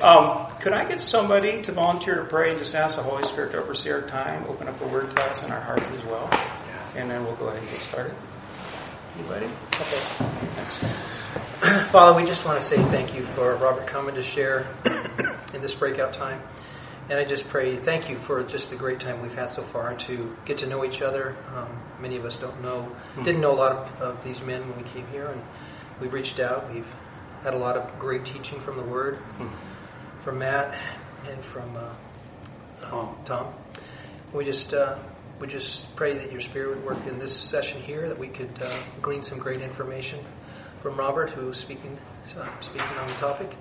Um, could I get somebody to volunteer to pray and just ask the Holy Spirit to oversee our time, open up the Word to us in our hearts as well, and then we'll go ahead and get started. You ready? Okay. Father, we just want to say thank you for Robert coming to share in this breakout time. And I just pray, thank you for just the great time we've had so far to get to know each other. Um, many of us don't know, Hmm. didn't know a lot of, of these men when we came here, and we've reached out. We've had a lot of great teaching from the Word, Hmm. From Matt, and from uh, Tom. Tom. We just uh, we just pray that your Spirit would work in this session here, that we could uh, glean some great information from Robert, who is speaking uh, speaking on the topic,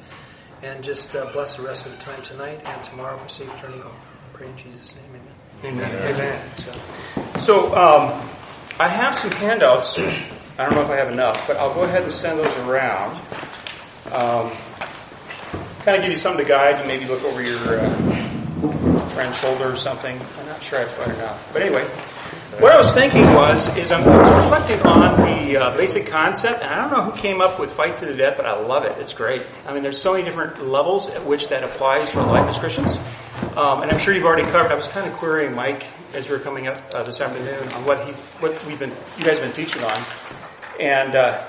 and just uh, bless the rest of the time tonight and tomorrow for safe journey home. I pray in Jesus' name, Amen. Amen. Amen. So, so um, I have some handouts. I don't know if I have enough, but I'll go ahead and send those around. Um, kind of give you something to guide. You maybe look over your uh, friend's shoulder or something. I'm not sure I've got enough, but anyway. What I was thinking was, is I'm reflecting on the uh, basic concept, and I don't know who came up with fight to the death, but I love it. It's great. I mean, there's so many different levels at which that applies for life as Christians. Um, and I'm sure you've already covered. I was kind of querying Mike as we were coming up uh, this afternoon on what he, what we've been, you guys have been teaching on, and uh,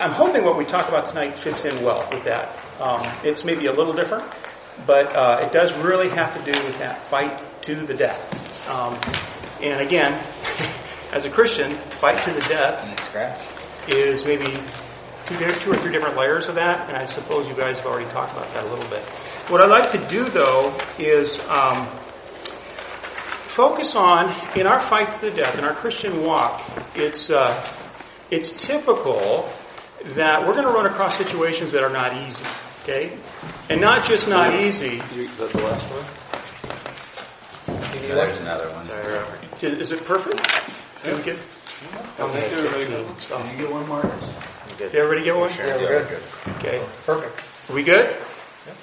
I'm hoping what we talk about tonight fits in well with that. Um, it's maybe a little different, but uh, it does really have to do with that fight to the death. Um, and again, as a Christian, fight to the death is maybe two, two or three different layers of that, and I suppose you guys have already talked about that a little bit. What I'd like to do, though, is um, focus on in our fight to the death, in our Christian walk. It's uh, it's typical that we're going to run across situations that are not easy. Okay, and not just not easy. Is that the last one? There's another one. Sorry, Robert. Is it perfect? Did we get? Okay. Did Did you get one more? Did everybody get one? Yeah, we're good. Okay, perfect. Are we good?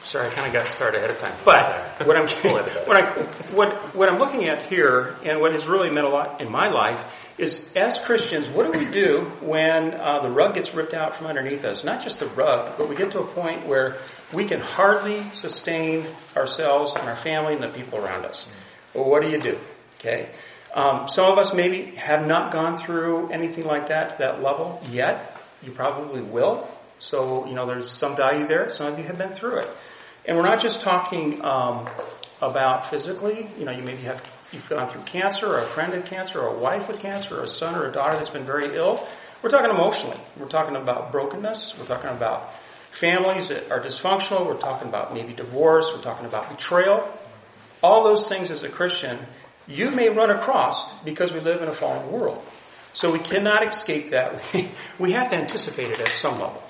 Sorry, I kind of got started ahead of time. But what I'm what I what what I'm looking at here, and what has really meant a lot in my life, is as Christians, what do we do when uh, the rug gets ripped out from underneath us? Not just the rug, but we get to a point where we can hardly sustain ourselves and our family and the people around us. Well, what do you do? Okay. Um, some of us maybe have not gone through anything like that to that level yet. You probably will. So, you know, there's some value there. Some of you have been through it. And we're not just talking um, about physically. You know, you maybe have you've gone through cancer, or a friend had cancer, or a wife with cancer, or a son or a daughter that's been very ill. We're talking emotionally. We're talking about brokenness. We're talking about families that are dysfunctional. We're talking about maybe divorce. We're talking about betrayal. All those things as a Christian, you may run across because we live in a fallen world. So we cannot escape that. We have to anticipate it at some level.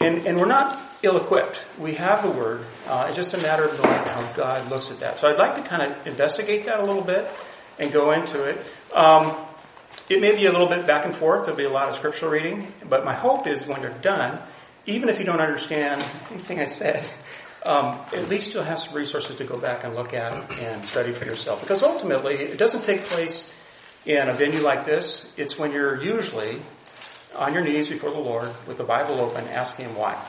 And, and we're not ill-equipped. We have the Word. Uh, it's just a matter of knowing how God looks at that. So I'd like to kind of investigate that a little bit and go into it. Um, it may be a little bit back and forth. There'll be a lot of scriptural reading. But my hope is when you're done, even if you don't understand anything I said, um, at least you'll have some resources to go back and look at and study for yourself. Because ultimately, it doesn't take place in a venue like this. It's when you're usually on your knees before the Lord with the Bible open, asking Him why.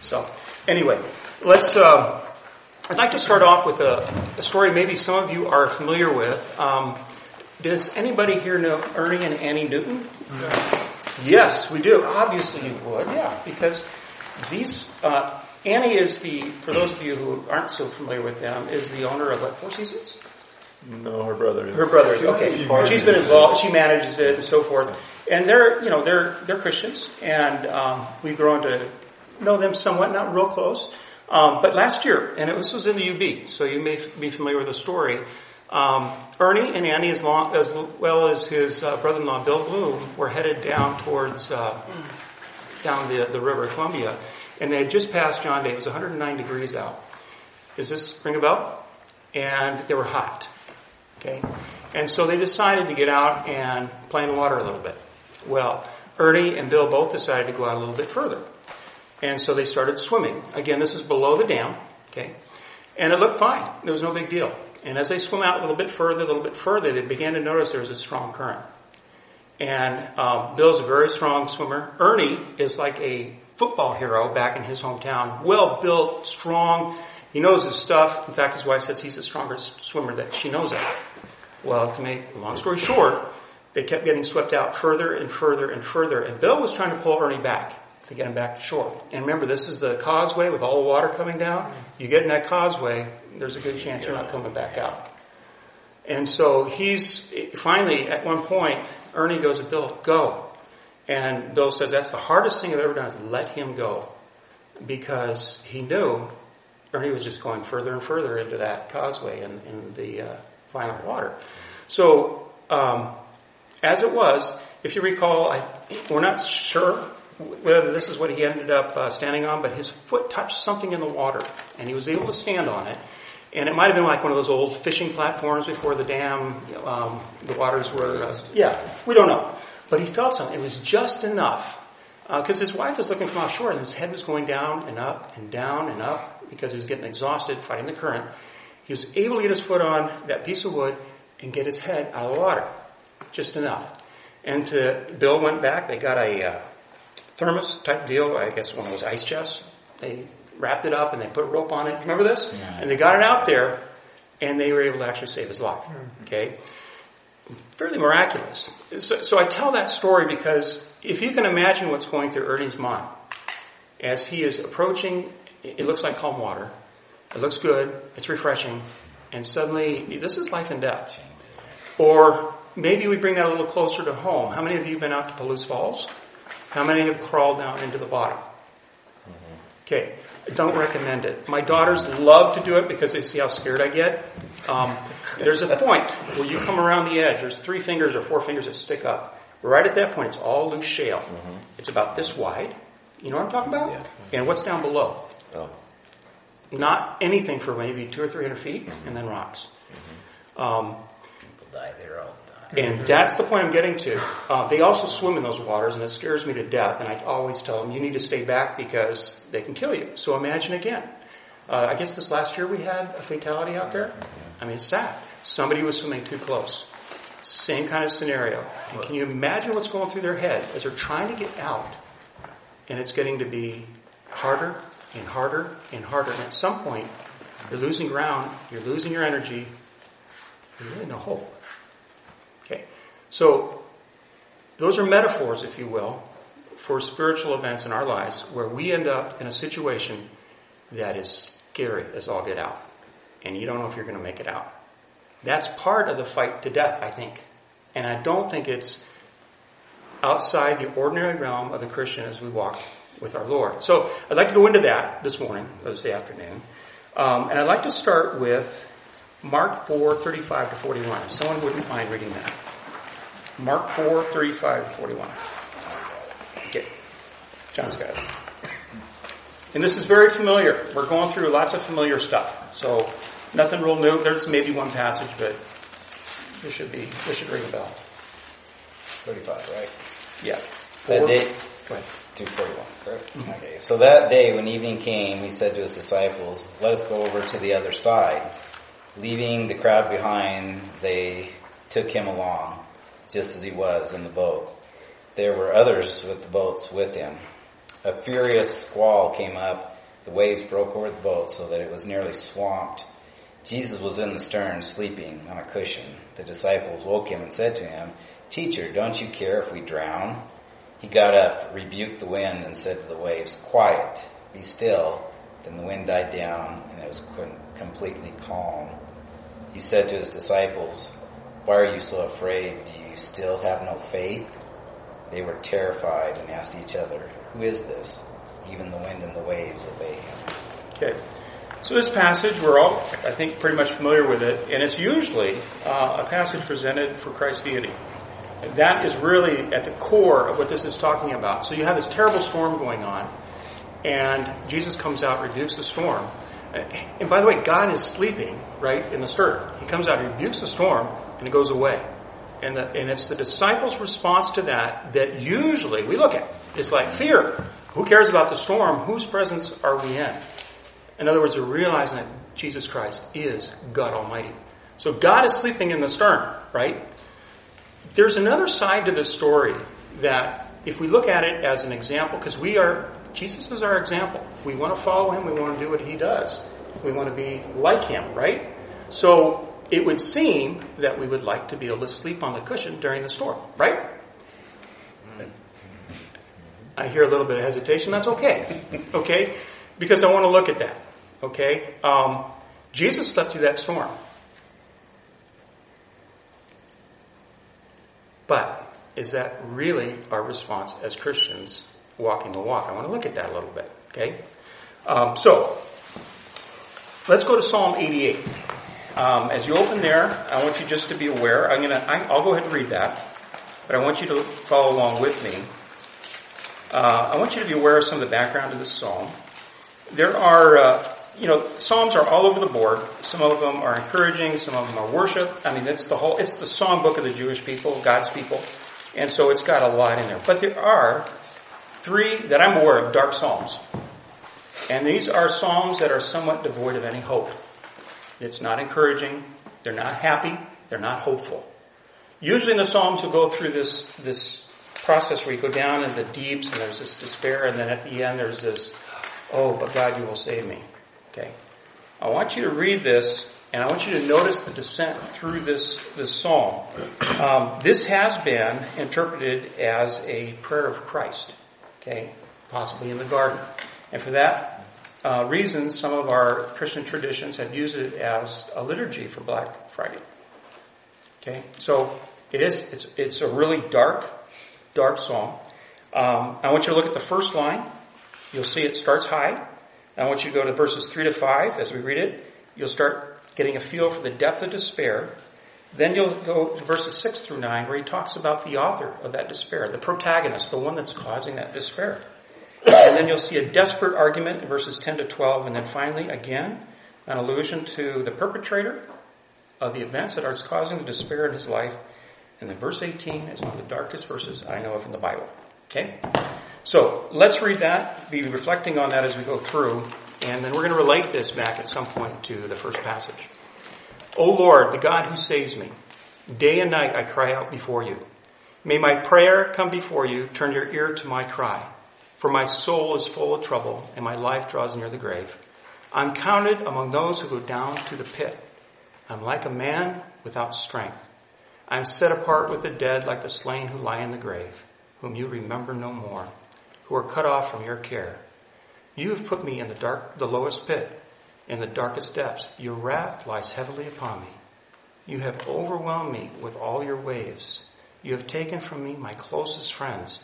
So, anyway, let's. Uh, I'd like to start off with a, a, story maybe some of you are familiar with. Um, does anybody here know Ernie and Annie Newton? Yes, we do. Obviously, you would. Yeah, because these. Uh, Annie is the, for those of you who aren't so familiar with them, is the owner of what, Four Seasons? No, her brother is. Her brother is, okay. She's been involved, she manages it and so forth. And they're, you know, they're, they're Christians and, um, we've grown to know them somewhat, not real close. Um, but last year, and it was, was in the UB, so you may be familiar with the story. Um, Ernie and Annie, as, long, as well as his uh, brother-in-law Bill Bloom, were headed down towards uh, down the, the river Columbia, and they had just passed John Day. It was 109 degrees out. Does this ring a bell? And they were hot. Okay, and so they decided to get out and play in the water a little bit. Well, Ernie and Bill both decided to go out a little bit further. And so they started swimming. Again, this is below the dam, okay? And it looked fine. There was no big deal. And as they swim out a little bit further, a little bit further, they began to notice there was a strong current. And um, Bill's a very strong swimmer. Ernie is like a football hero back in his hometown. Well built, strong. He knows his stuff. In fact, his wife says he's the strongest swimmer that she knows of. Well, to make a long story short, they kept getting swept out further and further and further. And Bill was trying to pull Ernie back to get him back to shore. And remember, this is the causeway with all the water coming down. You get in that causeway, there's a good chance you're not coming back out. And so he's finally at one point, Ernie goes to Bill, go. And Bill says, that's the hardest thing I've ever done is let him go. Because he knew Ernie was just going further and further into that causeway and in the uh, violent water. So, um, as it was, if you recall, I, we're not sure whether this is what he ended up uh, standing on, but his foot touched something in the water, and he was able to stand on it. And it might have been like one of those old fishing platforms before the dam, um, the waters were, uh, yeah, we don't know. But he felt something. It was just enough. Because uh, his wife was looking from offshore and his head was going down and up and down and up because he was getting exhausted fighting the current. He was able to get his foot on that piece of wood and get his head out of the water. Just enough. And to, Bill went back, they got a uh, thermos type deal, I guess one of those ice chests. They wrapped it up and they put a rope on it. Remember this? Yeah. And they got it out there and they were able to actually save his life. Okay? Fairly miraculous. So, so I tell that story because if you can imagine what's going through Ernie's mind as he is approaching, it looks like calm water. It looks good. It's refreshing. And suddenly, this is life and death. Or maybe we bring that a little closer to home. How many of you have been out to Palouse Falls? How many have crawled down into the bottom? Okay, I don't recommend it. My daughters love to do it because they see how scared I get. Um, there's a point where you come around the edge. There's three fingers or four fingers that stick up. Right at that point, it's all loose shale. It's about this wide. You know what I'm talking about? Yeah. And what's down below? Oh. Not anything for maybe two or three hundred feet, and then rocks. Um, People die there all the time. and that's the point I'm getting to. Uh, they also swim in those waters, and it scares me to death. And I always tell them, you need to stay back because they can kill you. So imagine again. Uh, I guess this last year we had a fatality out there. I mean, it's sad. Somebody was swimming too close. Same kind of scenario. And can you imagine what's going through their head as they're trying to get out? And it's getting to be harder and harder and harder. And at some point, you're losing ground, you're losing your energy, there's really no hope. Okay. So, those are metaphors, if you will, for spiritual events in our lives where we end up in a situation that is scary as all get out. And you don't know if you're going to make it out. That's part of the fight to death, I think. And I don't think it's outside the ordinary realm of the Christian as we walk with our Lord. So I'd like to go into that this morning, or this afternoon. Um, and I'd like to start with Mark 4, 35 to 41. If someone wouldn't mind reading that. Mark 4, 35 to 41. Okay. John's got it. And this is very familiar. We're going through lots of familiar stuff. So nothing real new. There's maybe one passage, but this should be, this should ring a bell. 35, right? Yeah. That Four- day, Go ahead. 241, correct? Okay. So that day when evening came, he said to his disciples, let us go over to the other side. Leaving the crowd behind, they took him along, just as he was in the boat. There were others with the boats with him. A furious squall came up. The waves broke over the boat so that it was nearly swamped. Jesus was in the stern, sleeping on a cushion. The disciples woke him and said to him, Teacher, don't you care if we drown? He got up, rebuked the wind, and said to the waves, Quiet, be still. Then the wind died down, and it was completely calm. He said to his disciples, Why are you so afraid? Do you still have no faith? They were terrified and asked each other, Who is this? Even the wind and the waves obey him. Okay. So this passage, we're all, I think, pretty much familiar with it, and it's usually uh, a passage presented for Christ's deity. That is really at the core of what this is talking about. So you have this terrible storm going on, and Jesus comes out, rebukes the storm. And by the way, God is sleeping, right, in the stern. He comes out, rebukes the storm, and it goes away. And, the, and it's the disciples' response to that that usually we look at. It's like fear. Who cares about the storm? Whose presence are we in? In other words, they're realizing that Jesus Christ is God Almighty. So God is sleeping in the stern, right? There's another side to this story that if we look at it as an example, because we are, Jesus is our example. We want to follow him. We want to do what he does. We want to be like him, right? So it would seem that we would like to be able to sleep on the cushion during the storm, right? I hear a little bit of hesitation. That's okay. Okay? Because I want to look at that. Okay? Um, Jesus slept through that storm. But is that really our response as Christians walking the walk? I want to look at that a little bit. Okay? Um, so, let's go to Psalm 88. Um, as you open there, I want you just to be aware. I'm gonna. I, I'll go ahead and read that, but I want you to follow along with me. Uh, I want you to be aware of some of the background of this psalm. There are, uh, you know, psalms are all over the board. Some of them are encouraging. Some of them are worship. I mean, it's the whole. It's the song book of the Jewish people, God's people, and so it's got a lot in there. But there are three that I'm aware of dark psalms, and these are psalms that are somewhat devoid of any hope. It's not encouraging. They're not happy. They're not hopeful. Usually in the Psalms you'll go through this, this process where you go down in the deeps and there's this despair and then at the end there's this, oh, but God, you will save me. Okay. I want you to read this and I want you to notice the descent through this, this psalm. Um, this has been interpreted as a prayer of Christ. Okay. Possibly in the garden. And for that uh, reasons, some of our Christian traditions have used it as a liturgy for Black Friday. Okay, so it is. It's it's a really dark, dark psalm. Um, I want you to look at the first line. You'll see it starts high. I want you to go to verses three to five as we read it. You'll start getting a feel for the depth of despair. Then you'll go to verses six through nine where he talks about the author of that despair, the protagonist, the one that's causing that despair. And then you'll see a desperate argument in verses 10 to 12. And then finally, again, an allusion to the perpetrator of the events that are causing the despair in his life. And then verse 18 is one of the darkest verses I know of in the Bible. Okay? So let's read that, be reflecting on that as we go through, and then we're going to relate this back at some point to the first passage. O Lord, the God who saves me, day and night I cry out before you. May my prayer come before you, turn your ear to my cry. For my soul is full of trouble, and my life draws near the grave. I'm counted among those who go down to the pit. I'm like a man without strength. I'm set apart with the dead like the slain who lie in the grave, whom you remember no more, who are cut off from your care. You have put me in the dark, the lowest pit, in the darkest depths. Your wrath lies heavily upon me. You have overwhelmed me with all your waves. You have taken from me my closest friends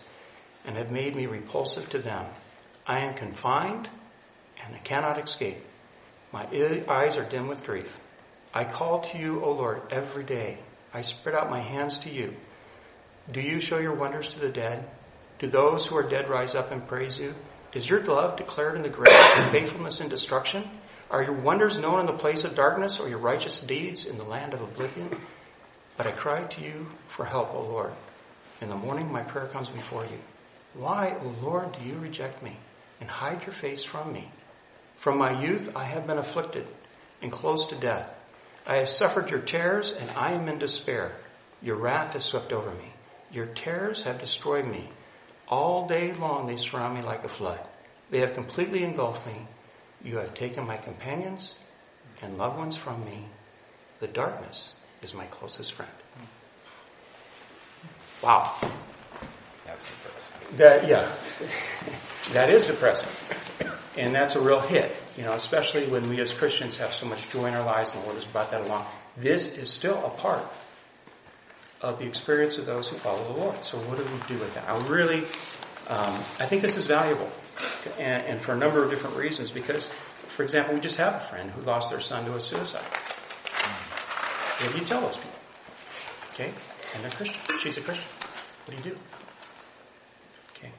and have made me repulsive to them. I am confined and I cannot escape. My eyes are dim with grief. I call to you, O Lord, every day. I spread out my hands to you. Do you show your wonders to the dead? Do those who are dead rise up and praise you? Is your love declared in the grave and faithfulness in destruction? Are your wonders known in the place of darkness or your righteous deeds in the land of oblivion? But I cry to you for help, O Lord. In the morning my prayer comes before you. Why, O Lord, do you reject me and hide your face from me? From my youth I have been afflicted and close to death. I have suffered your terrors and I am in despair. Your wrath has swept over me. Your terrors have destroyed me. All day long they surround me like a flood. They have completely engulfed me. You have taken my companions and loved ones from me. The darkness is my closest friend. Wow. That's depressing. That yeah, that is depressing, and that's a real hit. You know, especially when we as Christians have so much joy in our lives, and the Lord has brought that along. This is still a part of the experience of those who follow the Lord. So, what do we do with that? I really, um, I think this is valuable, and, and for a number of different reasons. Because, for example, we just have a friend who lost their son to a suicide. What do you tell those people? Okay, and they're Christian. She's a Christian. What do you do? Okay,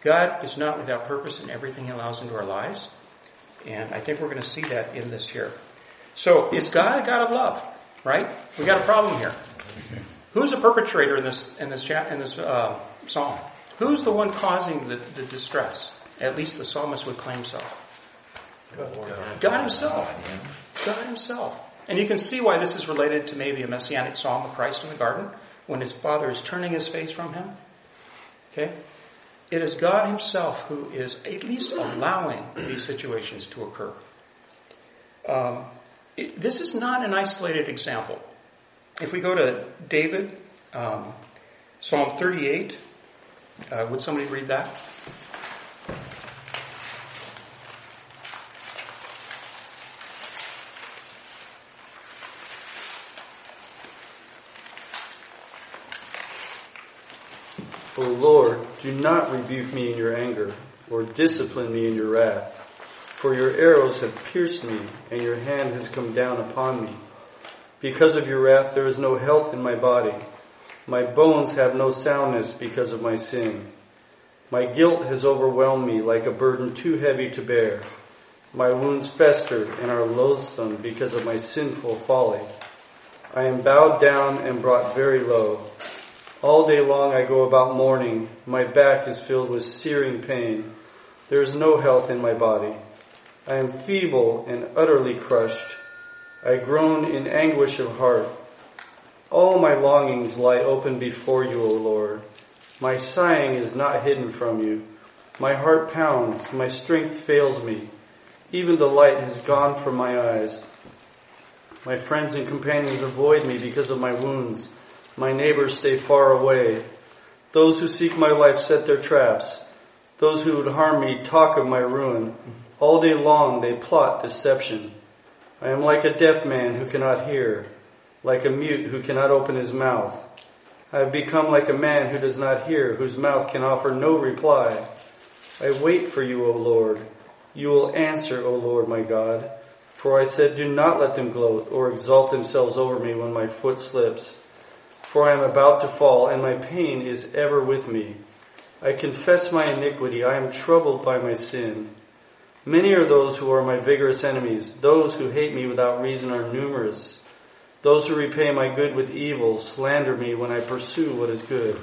God is not without purpose in everything He allows into our lives. And I think we're going to see that in this here. So, is God a God of love? Right? We got a problem here. Who's the perpetrator in this in this chat in this uh, psalm? Who's the one causing the, the distress? At least the psalmist would claim so. God Himself. God Himself. And you can see why this is related to maybe a messianic psalm of Christ in the garden. when his father is turning his face from him. Okay? It is God himself who is at least allowing these situations to occur. Um, it, this is not an isolated example. If we go to David, um, Psalm 38, uh, would somebody read that? O Lord, do not rebuke me in your anger, or discipline me in your wrath. For your arrows have pierced me, and your hand has come down upon me. Because of your wrath there is no health in my body. My bones have no soundness because of my sin. My guilt has overwhelmed me like a burden too heavy to bear. My wounds fester and are loathsome because of my sinful folly. I am bowed down and brought very low. All day long I go about mourning. My back is filled with searing pain. There is no health in my body. I am feeble and utterly crushed. I groan in anguish of heart. All my longings lie open before you, O Lord. My sighing is not hidden from you. My heart pounds, my strength fails me. Even the light has gone from my eyes. My friends and companions avoid me because of my wounds. My neighbors stay far away. Those who seek my life set their traps. Those who would harm me talk of my ruin. All day long they plot deception. I am like a deaf man who cannot hear, like a mute who cannot open his mouth. I have become like a man who does not hear, whose mouth can offer no reply. I wait for you, O Lord. You will answer, O Lord my God. For I said, do not let them gloat or exalt themselves over me when my foot slips. For I am about to fall and my pain is ever with me. I confess my iniquity. I am troubled by my sin. Many are those who are my vigorous enemies. Those who hate me without reason are numerous. Those who repay my good with evil slander me when I pursue what is good.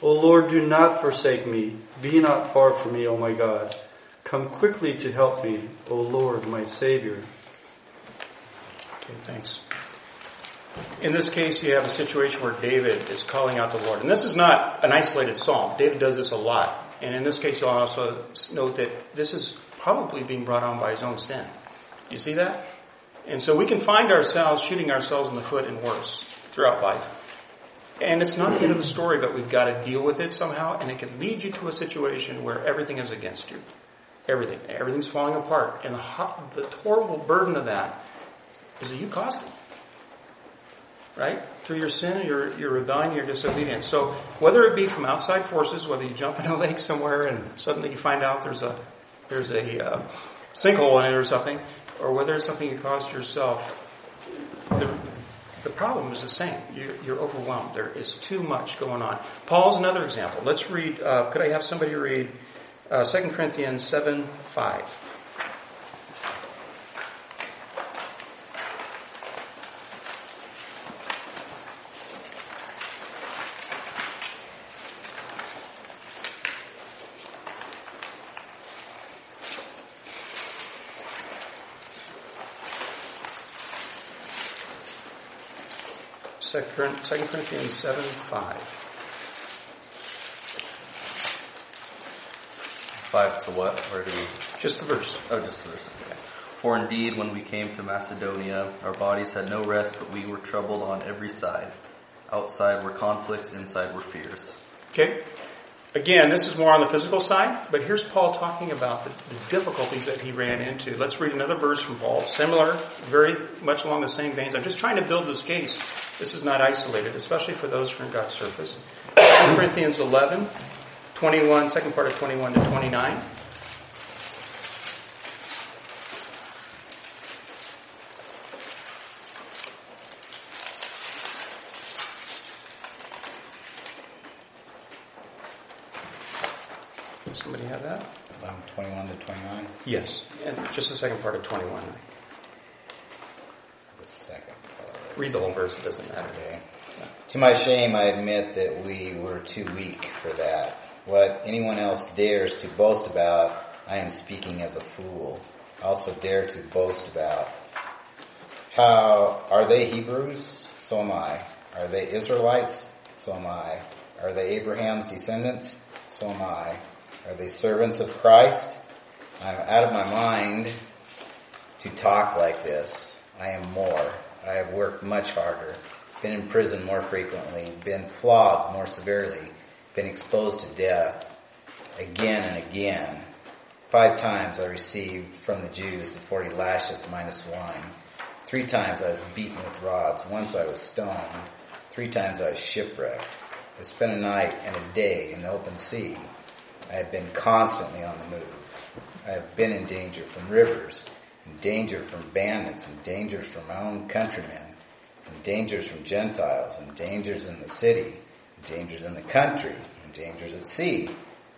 O Lord, do not forsake me. Be not far from me, O my God. Come quickly to help me, O Lord, my Savior. Okay, thanks. In this case, you have a situation where David is calling out the Lord. And this is not an isolated psalm. David does this a lot. And in this case, you'll also note that this is probably being brought on by his own sin. You see that? And so we can find ourselves shooting ourselves in the foot and worse throughout life. And it's not the end of the story, but we've got to deal with it somehow, and it can lead you to a situation where everything is against you. Everything. Everything's falling apart. And the, the horrible burden of that is that you caused it. Right? Through your sin, your, your rebellion, your disobedience. So whether it be from outside forces, whether you jump in a lake somewhere and suddenly you find out there's a, there's a uh, sinkhole in it or something, or whether it's something you caused yourself, the, the problem is the same. You're, you're, overwhelmed. There is too much going on. Paul's another example. Let's read, uh, could I have somebody read uh, 2 Corinthians 7, 5. Second Corinthians 7, 5. 5 to what? Where do we? Just the verse. Oh, just the verse. Okay. For indeed, when we came to Macedonia, our bodies had no rest, but we were troubled on every side. Outside were conflicts, inside were fears. Okay. Again, this is more on the physical side, but here's Paul talking about the, the, difficulties that he ran into. Let's read another verse from Paul, similar, very much along the same veins. I'm just trying to build this case. This is not isolated, especially for those in God's service. 1 Corinthians 11, 21, second part of 21 to 29. Does somebody have that? Um, 21 to 29? Yes. And just the second part of 21. The second part. Read the whole verse, it doesn't matter. Okay. To my shame, I admit that we were too weak for that. What anyone else dares to boast about, I am speaking as a fool. I also dare to boast about. How are they Hebrews? So am I. Are they Israelites? So am I. Are they Abraham's descendants? So am I. Are they servants of Christ? I'm out of my mind to talk like this. I am more. I have worked much harder, been in prison more frequently, been flogged more severely, been exposed to death again and again. Five times I received from the Jews the forty lashes minus one. Three times I was beaten with rods. Once I was stoned. Three times I was shipwrecked. I spent a night and a day in the open sea. I have been constantly on the move. I have been in danger from rivers, in danger from bandits, in dangers from my own countrymen, in dangers from Gentiles, in dangers in the city, in dangers in the country, in dangers at sea,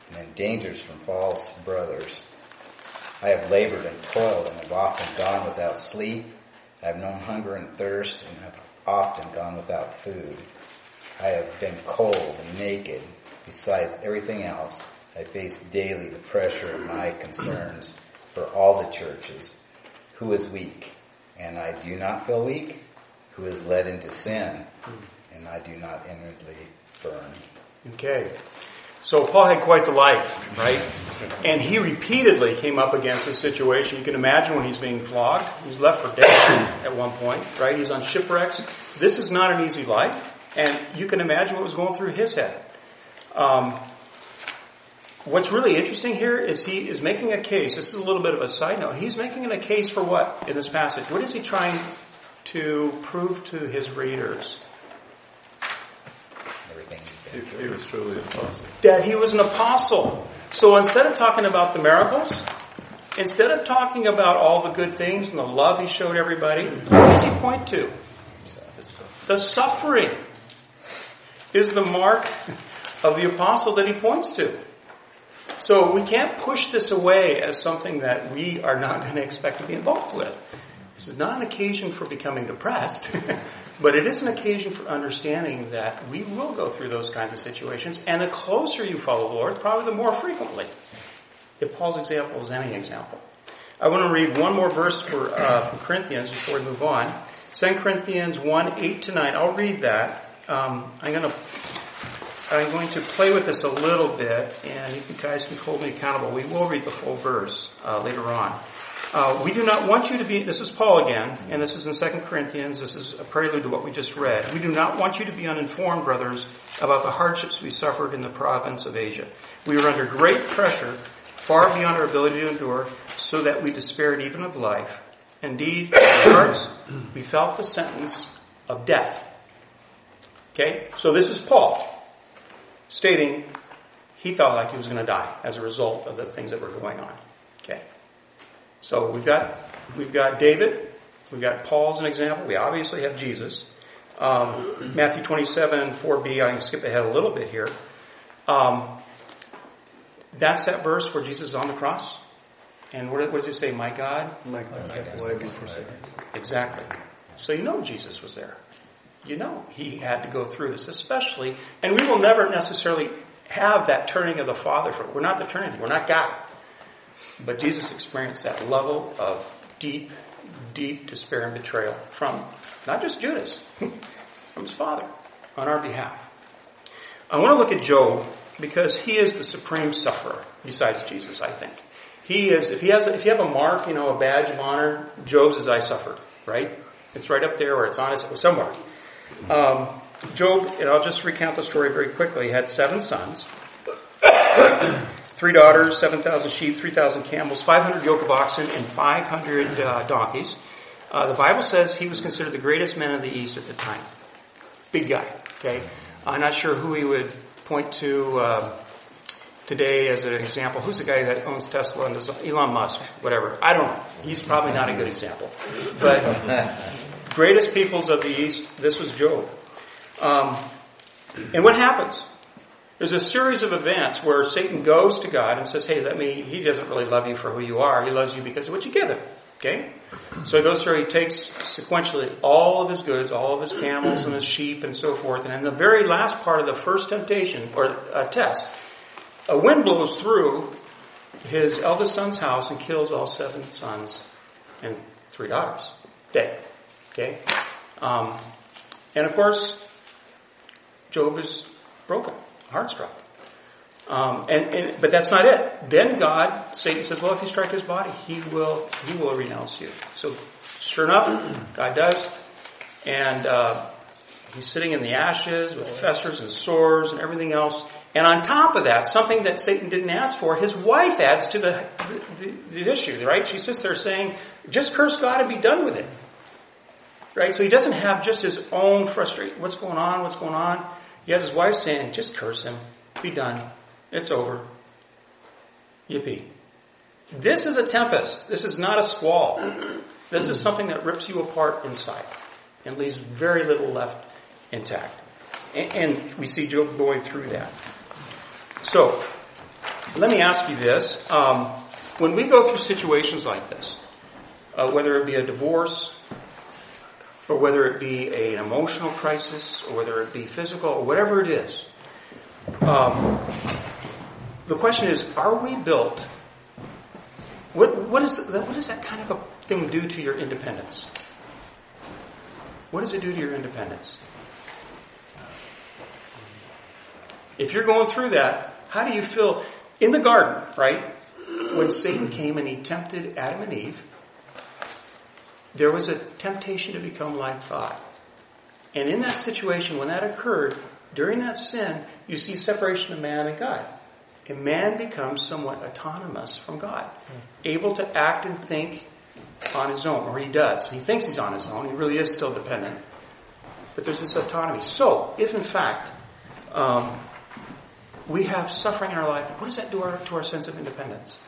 and in dangers from false brothers. I have labored and toiled and have often gone without sleep. I have known hunger and thirst and have often gone without food. I have been cold and naked. Besides everything else, I face daily the pressure of my concerns for all the churches. Who is weak? And I do not feel weak? Who is led into sin? And I do not inwardly burn. Okay. So Paul had quite the life, right? And he repeatedly came up against this situation. You can imagine when he's being flogged. He's left for dead at one point, right? He's on shipwrecks. This is not an easy life. And you can imagine what was going through his head. Um, what's really interesting here is he is making a case. This is a little bit of a side note. He's making a case for what in this passage? What is he trying to prove to his readers? Everything He, he was truly an apostle. that he was an apostle. So instead of talking about the miracles, instead of talking about all the good things and the love he showed everybody, what does he point to? The suffering is the mark of the apostle that he points to. So we can't push this away as something that we are not going to expect to be involved with. This is not an occasion for becoming depressed, but it is an occasion for understanding that we will go through those kinds of situations, and the closer you follow the Lord, probably the more frequently. If Paul's example is any example. I want to read one more verse for, uh, from Corinthians before we move on. 2 Corinthians 1, 8 to 9. I'll read that. Um, I'm going to I'm going to play with this a little bit, and you guys can hold me accountable. We will read the full verse uh, later on. Uh, we do not want you to be, this is Paul again, and this is in 2 Corinthians, this is a prelude to what we just read. We do not want you to be uninformed, brothers, about the hardships we suffered in the province of Asia. We were under great pressure, far beyond our ability to endure, so that we despaired even of life. Indeed, in our hearts, we felt the sentence of death. Okay? So this is Paul stating he felt like he was going to die as a result of the things that were going on. Okay. So we've got, we've got David, we've got Paul as an example, we obviously have Jesus. Um, Matthew 27, 4b, I can skip ahead a little bit here. Um, that's that verse where Jesus is on the cross. And what, what does it say? My God? My God, why have you forsaken? Exactly. So you know Jesus was there. You know he had to go through this, especially, and we will never necessarily have that turning of the Father. For we're not the Trinity. We're not God. But Jesus experienced that level of deep, deep despair and betrayal from not just Judas, from his Father on our behalf. I want to look at Job because he is the supreme sufferer besides Jesus, I think. He is, if he has, if you have a mark, you know, a badge of honor, Job's is I suffered, right? It's right up there or it's on his, somewhere. Um, Job, and I'll just recount the story very quickly, had seven sons, three daughters, 7,000 sheep, 3,000 camels, 500 yoke of oxen, and 500 uh, donkeys. Uh, the Bible says he was considered the greatest man of the East at the time. Big guy, okay? I'm not sure who he would point to uh, today as an example. Who's the guy that owns Tesla and Elon Musk, whatever. I don't know. He's probably not a good example. But greatest peoples of the East, this was Job. Um, and what happens? There's a series of events where Satan goes to God and says, hey, let me, he doesn't really love you for who you are. He loves you because of what you give him. Okay? So he goes through, he takes sequentially all of his goods, all of his camels and his sheep and so forth. And in the very last part of the first temptation, or uh, test, a wind blows through his eldest son's house and kills all seven sons and three daughters. Dead. Okay? Um, and of course, Job is broken, heart struck. Um, and, and but that's not it. Then God, Satan says, "Well, if you strike his body, he will he will renounce you." So, sure enough, God does, and uh, he's sitting in the ashes with festers and sores and everything else. And on top of that, something that Satan didn't ask for, his wife adds to the the, the issue. Right? She sits there saying, "Just curse God and be done with it." Right? So he doesn't have just his own frustration. What's going on? What's going on? He has his wife saying, "Just curse him. Be done." It's over. Yippee. This is a tempest. This is not a squall. This is something that rips you apart inside and leaves very little left intact. And, and we see Job going through that. So, let me ask you this. Um, when we go through situations like this, uh, whether it be a divorce, or whether it be a, an emotional crisis, or whether it be physical, or whatever it is, um, the question is, are we built? What, what, is, what does that kind of a thing do to your independence? What does it do to your independence? If you're going through that, how do you feel in the garden, right? When Satan came and he tempted Adam and Eve, there was a temptation to become like God. And in that situation, when that occurred, during that sin, you see separation of man and God. And man becomes somewhat autonomous from God, able to act and think on his own, or he does. He thinks he's on his own. He really is still dependent. But there's this autonomy. So, if in fact um, we have suffering in our life, what does that do our, to our sense of independence?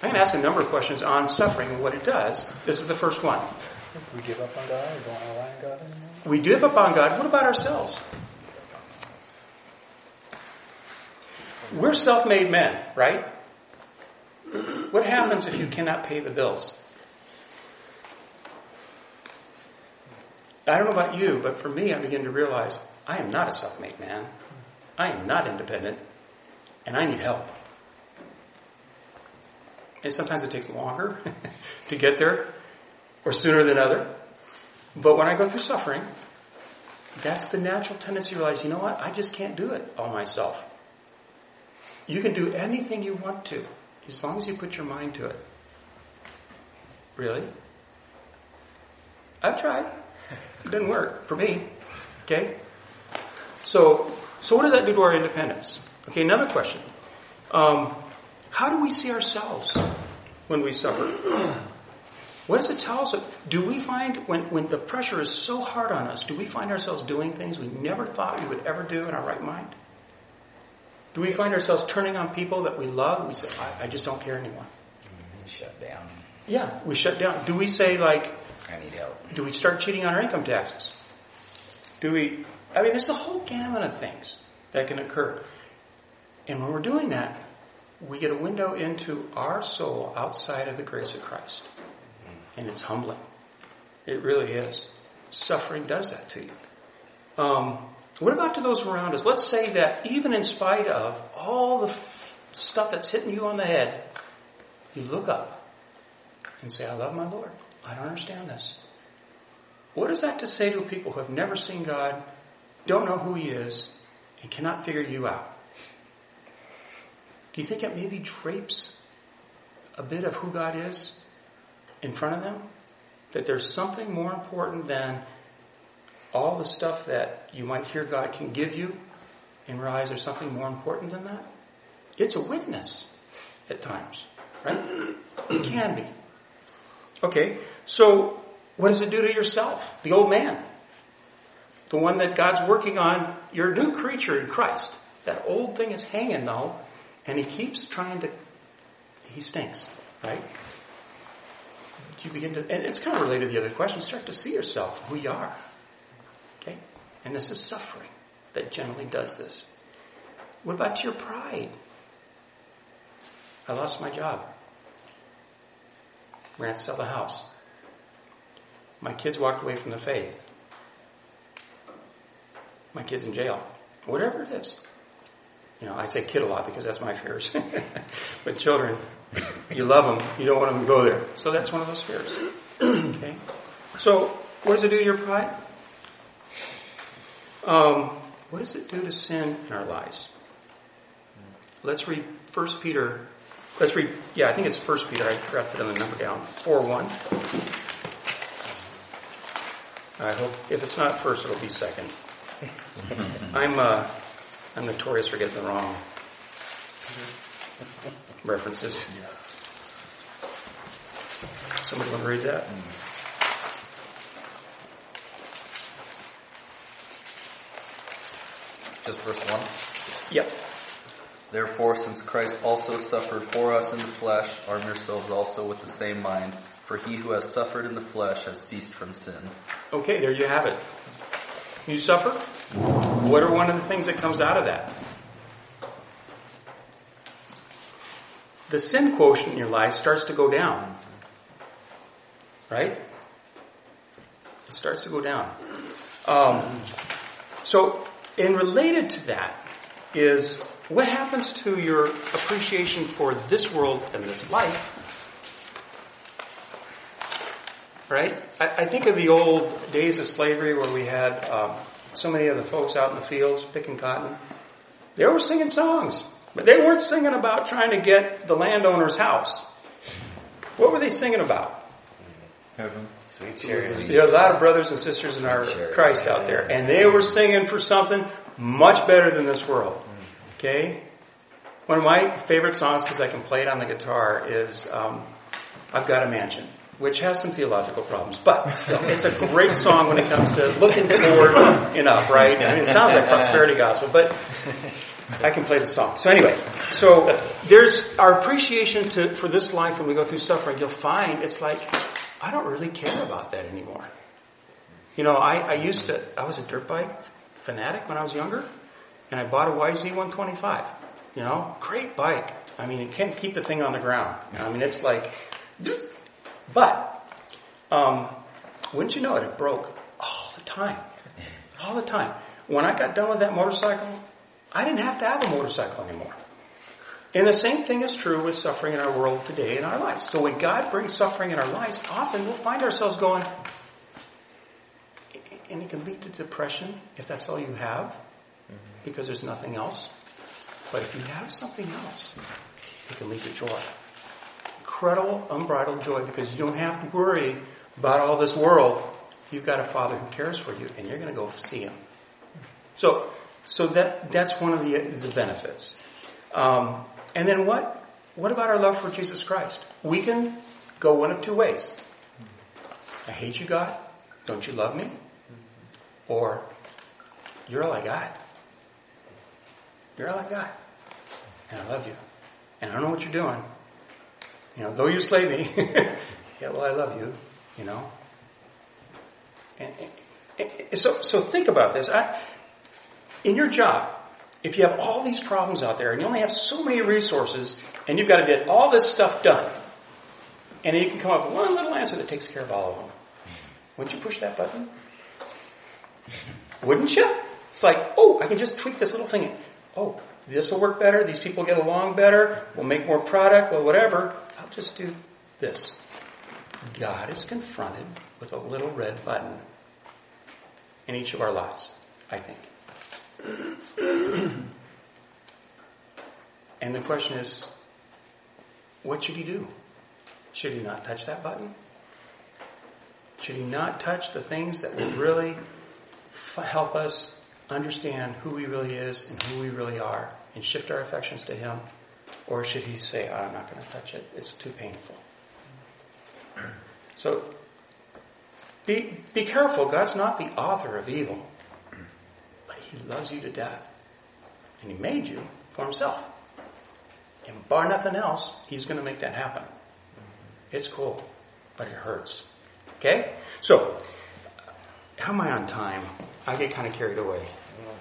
I'm going to ask a number of questions on suffering and what it does. This is the first one. We give up on God or don't rely on God anymore? We give up on God. What about ourselves? We're self-made men, right? What happens if you cannot pay the bills? I don't know about you, but for me, I begin to realize I am not a self-made man. I am not independent, and I need help. And sometimes it takes longer to get there, or sooner than other. But when I go through suffering, that's the natural tendency to realize, you know what, I just can't do it all myself. You can do anything you want to, as long as you put your mind to it. Really? I've tried. It didn't work for me. Okay? So, so what does that do to our independence? Okay, another question. Um, how do we see ourselves when we suffer? What does it tell us? Do we find, when, when the pressure is so hard on us, do we find ourselves doing things we never thought we would ever do in our right mind? Do we find ourselves turning on people that we love? We say, I, I just don't care anymore. Shut down. Yeah, we shut down. Do we say like, I need help. do we start cheating on our income taxes? Do we, I mean, there's a whole gamut of things that can occur. And when we're doing that, we get a window into our soul outside of the grace of Christ. And it's humbling. It really is. Suffering does that to you. Um, what about to those around us? Let's say that even in spite of all the stuff that's hitting you on the head, you look up and say, I love my Lord. I don't understand this. What is that to say to people who have never seen God, don't know who He is, and cannot figure you out? Do you think it maybe drapes a bit of who God is in front of them? That there's something more important than all the stuff that you might hear God can give you and realize there's something more important than that? It's a witness at times, right? It can be. Okay, so what does it do to yourself? The old man. The one that God's working on. You're a new creature in Christ. That old thing is hanging though, and he keeps trying to, he stinks, right? You begin to, and it's kind of related to the other question, start to see yourself, who you are. Okay? And this is suffering that generally does this. What about your pride? I lost my job. We're going to sell the house. My kids walked away from the faith. My kid's in jail. Whatever it is. You know, I say kid a lot because that's my fears. With children, you love them, you don't want them to go there. So that's one of those fears. okay? So, what does it do to your pride? Um, what does it do to sin in our lives? Let's read First Peter. Let's read. Yeah, I think it's First Peter. I put the number down. Four one. I hope if it's not first, it'll be second. I'm uh, I'm notorious for getting the wrong references. Somebody want to read that? Just verse 1. Yep. Therefore, since Christ also suffered for us in the flesh, arm yourselves also with the same mind. For he who has suffered in the flesh has ceased from sin. Okay, there you have it. You suffer? What are one of the things that comes out of that? The sin quotient in your life starts to go down. Right? It starts to go down. Um, so, and related to that is what happens to your appreciation for this world and this life right? I, I, think of the old days of slavery where we had um, so many of the folks out in the fields picking cotton. They were singing songs, but they weren't singing about trying to get the landowner's house. What were they singing about? Heaven. Sweet charity. There are a lot of brothers and sisters in our Christ out there, and they were singing for something much better than this world. Okay? One of my favorite songs, because I can play it on the guitar, is um, I've Got a Mansion which has some theological problems, but still, it's a great song when it comes to looking forward enough, right? I mean, it sounds like prosperity gospel, but I can play the song. So anyway, so there's our appreciation to, for this life when we go through suffering, you'll find it's like, I don't really care about that anymore. You know, I, I used to, I was a dirt bike fanatic when I was younger, and I bought a YZ125. You know, great bike. I mean, it can't keep the thing on the ground. I mean, it's like, but, um, wouldn't you know it, it broke all the time. All the time. When I got done with that motorcycle, I didn't have to have a motorcycle anymore. And the same thing is true with suffering in our world today in our lives. So when God brings suffering in our lives, often we'll find ourselves going, and it can lead to depression if that's all you have, because there's nothing else. But if you have something else, it can lead to joy incredible, unbridled joy because you don't have to worry about all this world. You've got a Father who cares for you, and you're going to go see Him. So, so that that's one of the the benefits. Um, and then what? What about our love for Jesus Christ? We can go one of two ways. I hate you, God. Don't you love me? Or you're all I got. You're all I got. And I love you. And I don't know what you're doing, you know, though you slay me, yeah, well, I love you, you know. And, and, so, so think about this. I, in your job, if you have all these problems out there and you only have so many resources and you've got to get all this stuff done, and you can come up with one little answer that takes care of all of them, wouldn't you push that button? Wouldn't you? It's like, oh, I can just tweak this little thing. Oh, this will work better. These people get along better. We'll make more product. Well, whatever. Just do this. God is confronted with a little red button in each of our lives, I think. and the question is, what should he do? Should he not touch that button? Should he not touch the things that will really help us understand who he really is and who we really are and shift our affections to him? Or should he say, oh, I'm not going to touch it, it's too painful? So, be, be careful. God's not the author of evil, but he loves you to death. And he made you for himself. And bar nothing else, he's going to make that happen. It's cool, but it hurts. Okay? So, how am I on time? I get kind of carried away.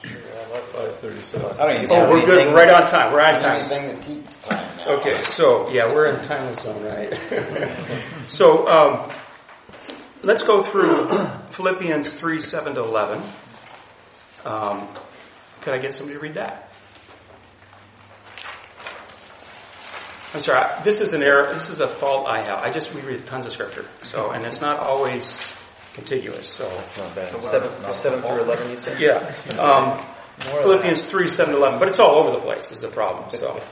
Five I don't even Oh, we're good. anything- We're right on time. We're on time. anything that keeps time now. Okay, so yeah, we're in time zone, right? so um, let's go through Philippians three seven to eleven. Um, could I get somebody to read that? I'm sorry. This is an error. This is a fault I have. I just we read tons of scripture, so and it's not always contiguous. So That's not bad. Seven, about- seven through eleven, you said. yeah, um, Philippians three seven to eleven, but it's all over the place. Is the problem? So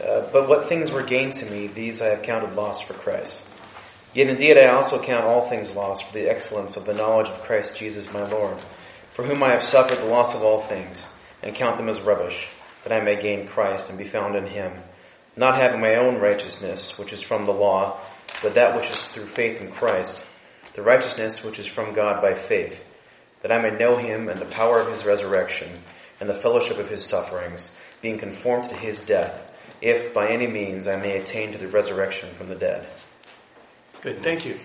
Uh, but what things were gained to me, these I have counted loss for Christ. Yet indeed I also count all things lost for the excellence of the knowledge of Christ Jesus my Lord, for whom I have suffered the loss of all things, and count them as rubbish, that I may gain Christ and be found in him, not having my own righteousness, which is from the law, but that which is through faith in Christ, the righteousness which is from God by faith, that I may know him and the power of his resurrection, and the fellowship of his sufferings, being conformed to his death, if by any means I may attain to the resurrection from the dead. good, thank you.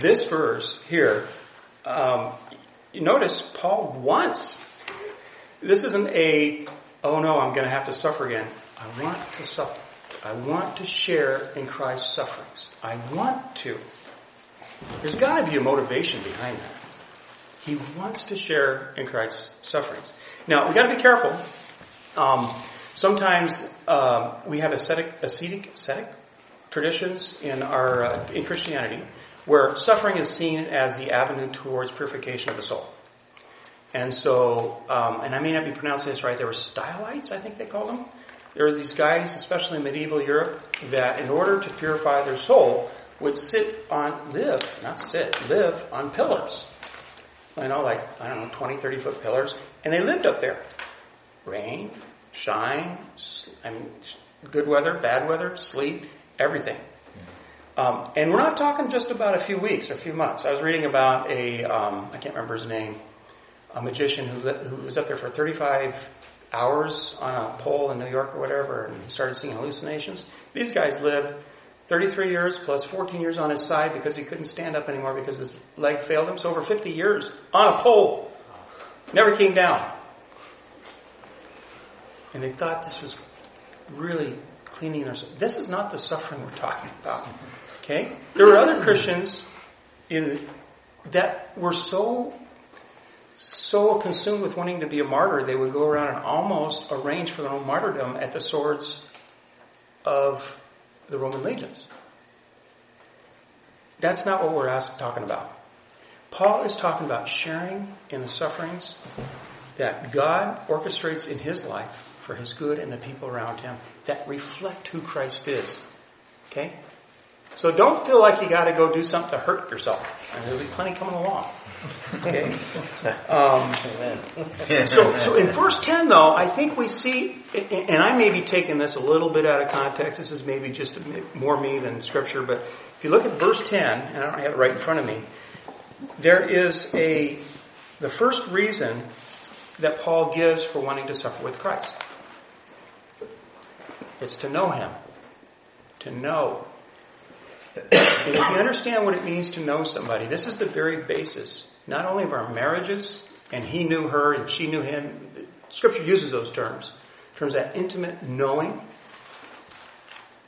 This verse here, um, you notice Paul wants. This isn't a oh no, I'm going to have to suffer again. I want to suffer. I want to share in Christ's sufferings. I want to. There's got to be a motivation behind that. He wants to share in Christ's sufferings. Now, we got to be careful. Um, sometimes um, we have ascetic, ascetic, ascetic traditions in our uh, in Christianity where suffering is seen as the avenue towards purification of the soul. And so, um, and I may not be pronouncing this right, there were stylites, I think they called them. There were these guys, especially in medieval Europe, that in order to purify their soul, would sit on, live, not sit, live on pillars. You know, like, I don't know, 20, 30 foot pillars. And they lived up there. Rain, shine, I mean, good weather, bad weather, sleet, everything. Um, and we're not talking just about a few weeks or a few months. I was reading about a, um, I can't remember his name, a magician who, li- who was up there for 35 hours on a pole in New York or whatever, and he started seeing hallucinations. These guys lived 33 years plus 14 years on his side because he couldn't stand up anymore because his leg failed him. So over 50 years on a pole. Never came down. And they thought this was really cleaning their soul. This is not the suffering we're talking about. Okay? There were other Christians in that were so so consumed with wanting to be a martyr, they would go around and almost arrange for their own martyrdom at the swords of the Roman legions. That's not what we're asked, talking about. Paul is talking about sharing in the sufferings that God orchestrates in his life for his good and the people around him that reflect who Christ is. Okay? So don't feel like you gotta go do something to hurt yourself. And there'll be plenty coming along. Okay? Um, so, so in verse 10 though, I think we see, and I may be taking this a little bit out of context, this is maybe just more me than scripture, but if you look at verse 10, and I don't have it right in front of me, there is a, the first reason that Paul gives for wanting to suffer with Christ. It's to know Him. To know. And if you understand what it means to know somebody, this is the very basis, not only of our marriages, and he knew her and she knew him. Scripture uses those terms. In terms of that intimate knowing,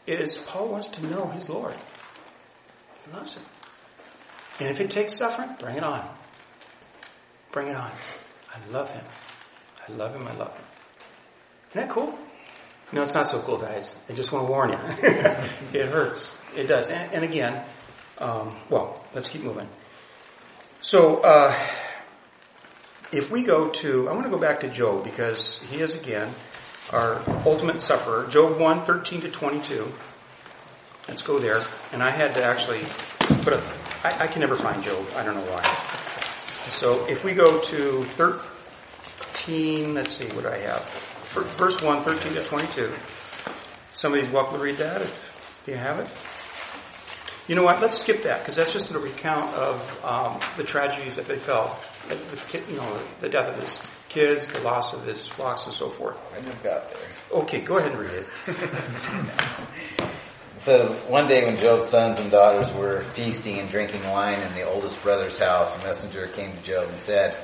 is Paul wants to know his Lord. He loves him. And if it takes suffering, bring it on. Bring it on. I love him. I love him. I love him. Isn't that cool? No, it's not so cool, guys. I just want to warn you. it hurts. It does. And, and again, um, well, let's keep moving. So, uh, if we go to, I want to go back to Job because he is again our ultimate sufferer. Job 1, 13 to 22. Let's go there. And I had to actually put a, I, I can never find Job. I don't know why. So if we go to 13, let's see what I have. Verse 1, 13 to 22. Somebody's welcome to read that if you have it. You know what? Let's skip that because that's just a recount of um, the tragedies that they felt. The, you know, the death of his kids, the loss of his flocks, and so forth. I just got there. Okay, go ahead and read it. It says, one day when Job's sons and daughters were feasting and drinking wine in the oldest brother's house, a messenger came to Job and said,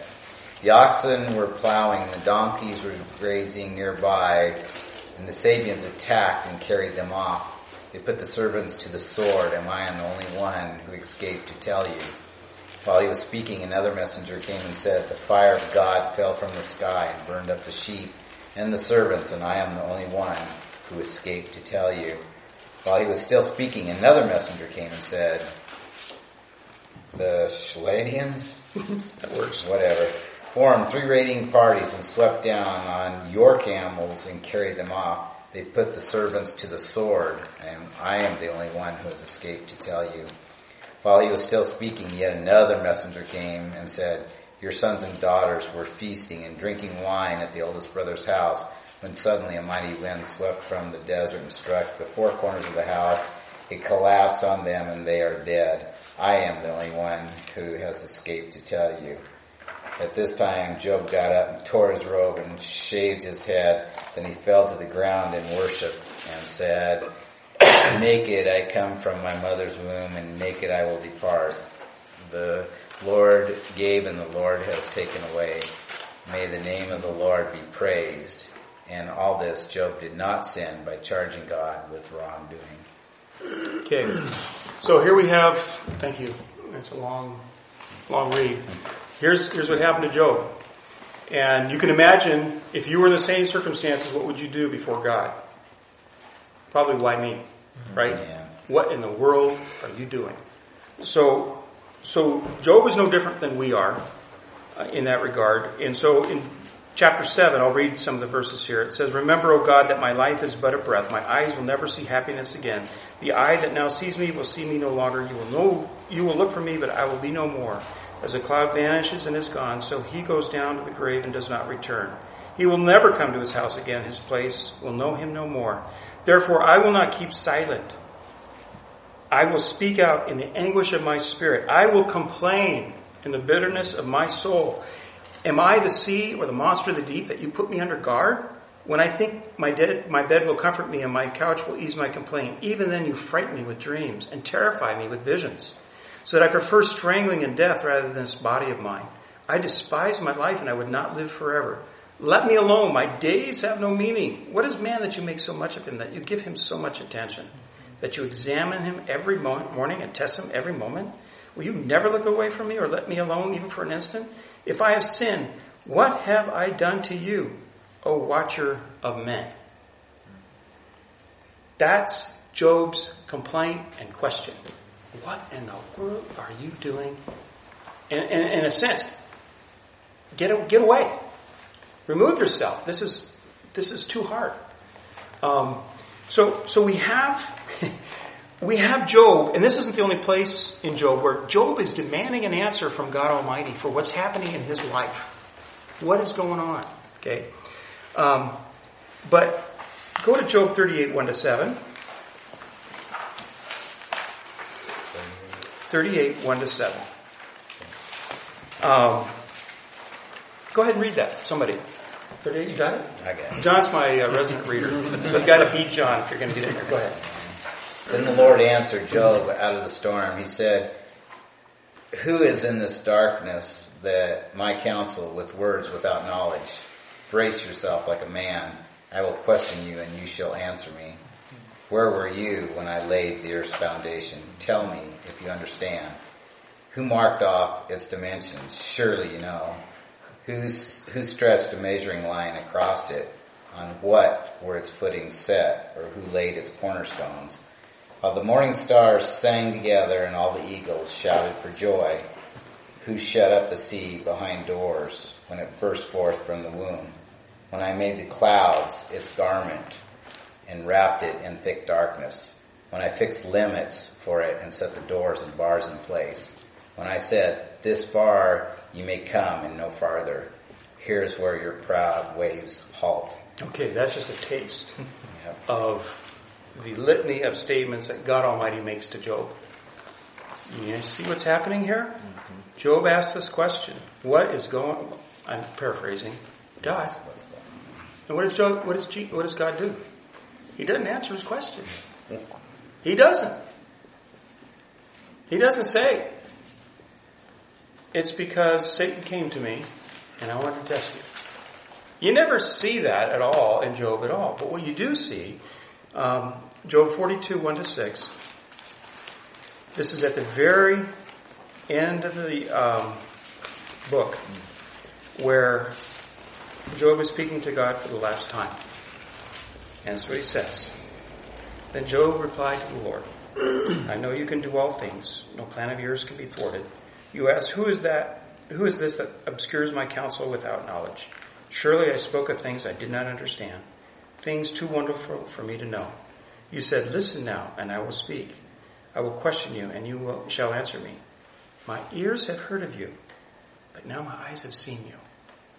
the oxen were plowing the donkeys were grazing nearby, and the Sabeans attacked and carried them off. They put the servants to the sword, and I am the only one who escaped to tell you. While he was speaking, another messenger came and said, The fire of God fell from the sky and burned up the sheep and the servants, and I am the only one who escaped to tell you. While he was still speaking, another messenger came and said, the Schladians, That works. whatever, formed three raiding parties and swept down on your camels and carried them off. They put the servants to the sword, and I am the only one who has escaped to tell you. While he was still speaking, yet another messenger came and said, Your sons and daughters were feasting and drinking wine at the oldest brother's house, when suddenly a mighty wind swept from the desert and struck the four corners of the house. It collapsed on them and they are dead. I am the only one who has escaped to tell you. At this time, Job got up and tore his robe and shaved his head. Then he fell to the ground in worship and said, Naked I come from my mother's womb and naked I will depart. The Lord gave and the Lord has taken away. May the name of the Lord be praised. And all this Job did not sin by charging God with wrongdoing. Okay. So here we have, thank you. It's a long, long read. Here's, here's what happened to Job. And you can imagine if you were in the same circumstances, what would you do before God? Probably why me, right? Yeah. What in the world are you doing? So, so Job is no different than we are uh, in that regard. And so in chapter 7, I'll read some of the verses here. It says, Remember, O God, that my life is but a breath. My eyes will never see happiness again. The eye that now sees me will see me no longer. You will know, you will look for me, but I will be no more. As a cloud vanishes and is gone, so he goes down to the grave and does not return. He will never come to his house again. His place will know him no more. Therefore, I will not keep silent. I will speak out in the anguish of my spirit. I will complain in the bitterness of my soul. Am I the sea or the monster of the deep that you put me under guard? When I think my, dead, my bed will comfort me and my couch will ease my complaint, even then you frighten me with dreams and terrify me with visions, so that I prefer strangling and death rather than this body of mine. I despise my life and I would not live forever. Let me alone. My days have no meaning. What is man that you make so much of him, that you give him so much attention, that you examine him every mo- morning and test him every moment? Will you never look away from me or let me alone even for an instant? If I have sinned, what have I done to you, O watcher of men? That's Job's complaint and question. What in the world are you doing? In, in, in a sense, get, get away. Remove yourself. This is, this is too hard. Um, so, so we have, we have Job, and this isn't the only place in Job where Job is demanding an answer from God Almighty for what's happening in his life. What is going on? Okay. Um, but go to Job 38, 1 to 7. 38, 1 to 7. Um, go ahead and read that. Somebody. 38, you got it? I got it. John's my uh, resident reader. So you've gotta beat John if you're gonna get in here. Go ahead. Then the Lord answered Job out of the storm. He said, Who is in this darkness that my counsel with words without knowledge? Brace yourself like a man. I will question you and you shall answer me. Where were you when I laid the earth's foundation? Tell me if you understand. Who marked off its dimensions? Surely you know. Who's, who stretched a measuring line across it? On what were its footings set? Or who laid its cornerstones? While the morning stars sang together and all the eagles shouted for joy, who shut up the sea behind doors when it burst forth from the womb? When I made the clouds its garment and wrapped it in thick darkness. When I fixed limits for it and set the doors and bars in place. When I said, this far you may come and no farther. Here's where your proud waves halt. Okay, that's just a taste Yep. of the litany of statements that God Almighty makes to Job. You see what's happening here? Mm-hmm. Job asks this question. What is going, I'm paraphrasing, God. And what does Job, what does, G, what does God do? He doesn't answer his question. He doesn't. He doesn't say, it's because Satan came to me and I wanted to test you. You never see that at all in Job at all. But what you do see, um, Job 42, 1 to 6, this is at the very end of the um, book where Job is speaking to God for the last time. And that's what he says. Then Job replied to the Lord, I know you can do all things. No plan of yours can be thwarted. You ask, who is that? Who is this that obscures my counsel without knowledge? Surely I spoke of things I did not understand, things too wonderful for me to know. You said, listen now, and I will speak. I will question you, and you will, shall answer me. My ears have heard of you, but now my eyes have seen you.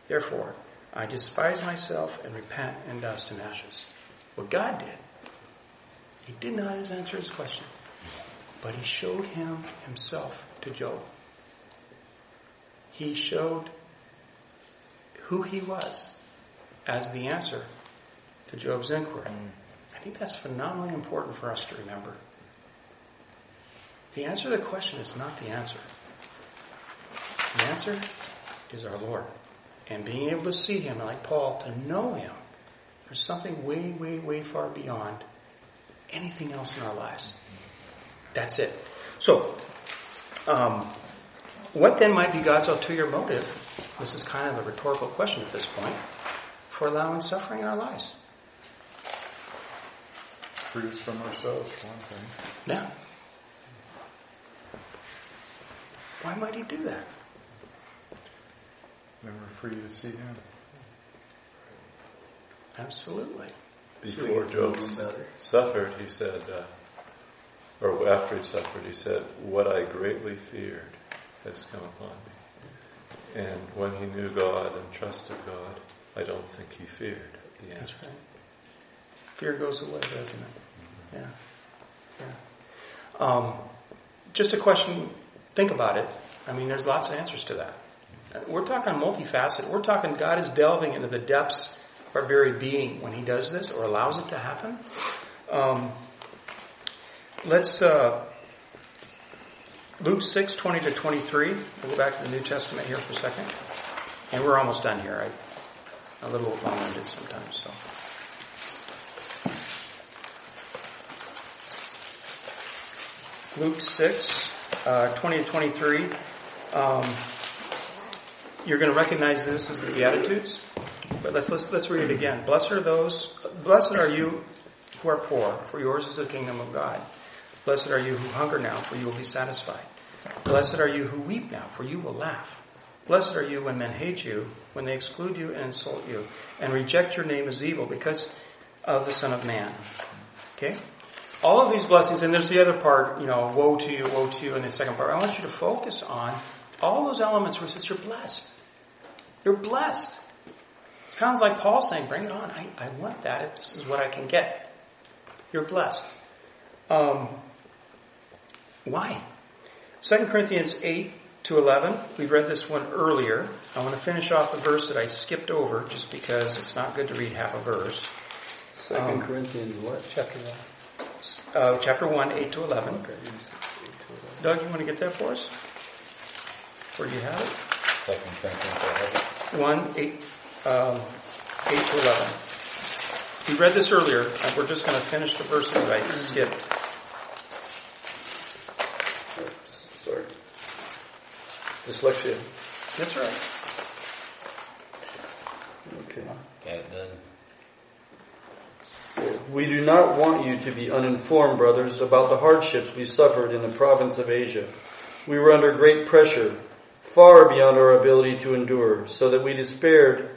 Therefore, I despise myself and repent in dust and ashes. What God did, He did not answer his question, but He showed him Himself to Job. He showed who He was as the answer to Job's inquiry. I think that's phenomenally important for us to remember. The answer to the question is not the answer. The answer is our Lord. And being able to see Him, like Paul, to know Him, there's something way, way, way far beyond anything else in our lives. That's it. So, um, what then might be God's ulterior motive? This is kind of a rhetorical question at this point for allowing suffering in our lives. Free us from ourselves, one thing. Yeah. Why might He do that? Then we're free to see Him. Absolutely. Before Job suffered, he said, uh, or after he suffered, he said, What I greatly feared has come upon me. And when he knew God and trusted God, I don't think he feared the That's answer. right. Fear goes away, doesn't it? Yeah. Yeah. Um, just a question, think about it. I mean, there's lots of answers to that. We're talking multifaceted. We're talking God is delving into the depths our very being when He does this or allows it to happen. Um, let's, uh, Luke 6, 20 to 23. We'll go back to the New Testament here for a second. And we're almost done here. I, a little long-winded sometimes, so. Luke 6, uh, 20 to 23. Um, you're going to recognize this as the Beatitudes, but let's, let's, let's read it again. Blessed are those, blessed are you who are poor, for yours is the kingdom of God. Blessed are you who hunger now, for you will be satisfied. Blessed are you who weep now, for you will laugh. Blessed are you when men hate you, when they exclude you and insult you, and reject your name as evil because of the Son of Man. Okay? All of these blessings, and there's the other part, you know, woe to you, woe to you in the second part. I want you to focus on all those elements where it says you're blessed. You're blessed. It sounds like Paul saying, bring it on. I, I want that. This is what I can get. You're blessed. Um, why? 2 Corinthians 8 to 11. We read this one earlier. I want to finish off the verse that I skipped over just because it's not good to read half a verse. Second Um, Corinthians what? Chapter 1. Uh, chapter 1, 8 to 11. Doug, you want to get that for us? Where do you have it? Second Corinthians 11. 1, 8, um, 8 to 11. We read this earlier, and we're just going to finish the verses that I skipped. Sorry. Dyslexia. That's right. Okay. Got it done. We do not want you to be uninformed, brothers, about the hardships we suffered in the province of Asia. We were under great pressure, far beyond our ability to endure, so that we despaired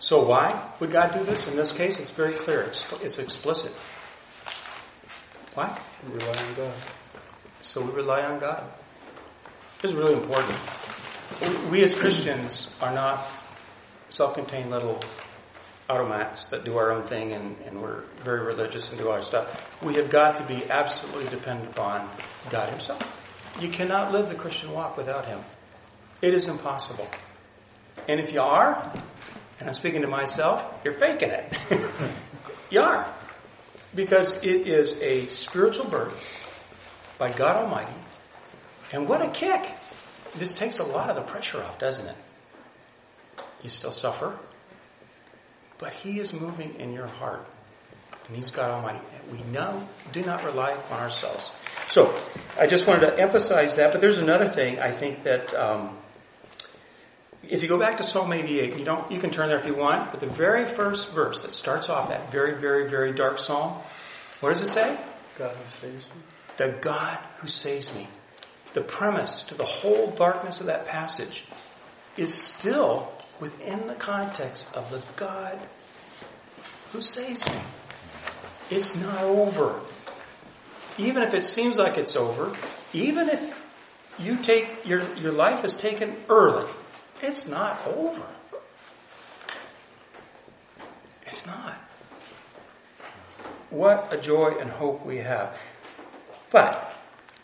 So why would God do this? In this case, it's very clear. It's, it's explicit. Why? Rely on God. So we rely on God. This is really important. We, we as Christians are not self-contained little automats that do our own thing and, and we're very religious and do our stuff. We have got to be absolutely dependent upon God Himself. You cannot live the Christian walk without Him. It is impossible. And if you are, and I'm speaking to myself, you're faking it. you are. Because it is a spiritual birth by God Almighty. And what a kick this takes a lot of the pressure off, doesn't it? You still suffer, but He is moving in your heart. And He's God Almighty. We know, do not rely upon ourselves. So, I just wanted to emphasize that, but there's another thing I think that, um, if you go back to Psalm 88, you don't, you can turn there if you want, but the very first verse that starts off that very, very, very dark psalm, what does it say? God who saves me. The God who saves me. The premise to the whole darkness of that passage is still within the context of the God who saves me. It's not over. Even if it seems like it's over, even if you take, your, your life is taken early, it's not over. It's not. What a joy and hope we have. But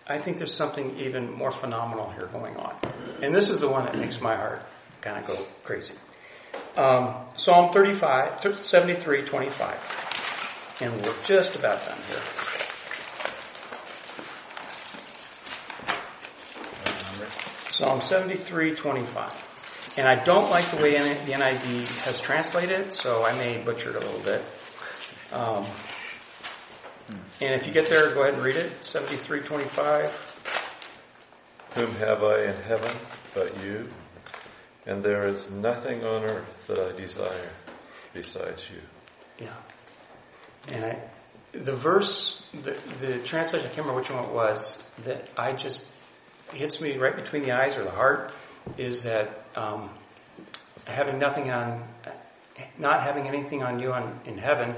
I think there's something even more phenomenal here going on. And this is the one that makes my heart kind of go crazy. Um, Psalm 35, 73, 25. And we're just about done here. Psalm 73, 25. And I don't like the way the NIV has translated it, so I may butcher it a little bit. Um, and if you get there, go ahead and read it. 7325. Whom have I in heaven but you? And there is nothing on earth that I desire besides you. Yeah. And I, the verse, the, the translation, I can't remember which one it was, that I just hits me right between the eyes or the heart is that um, having nothing on, not having anything on you on, in heaven,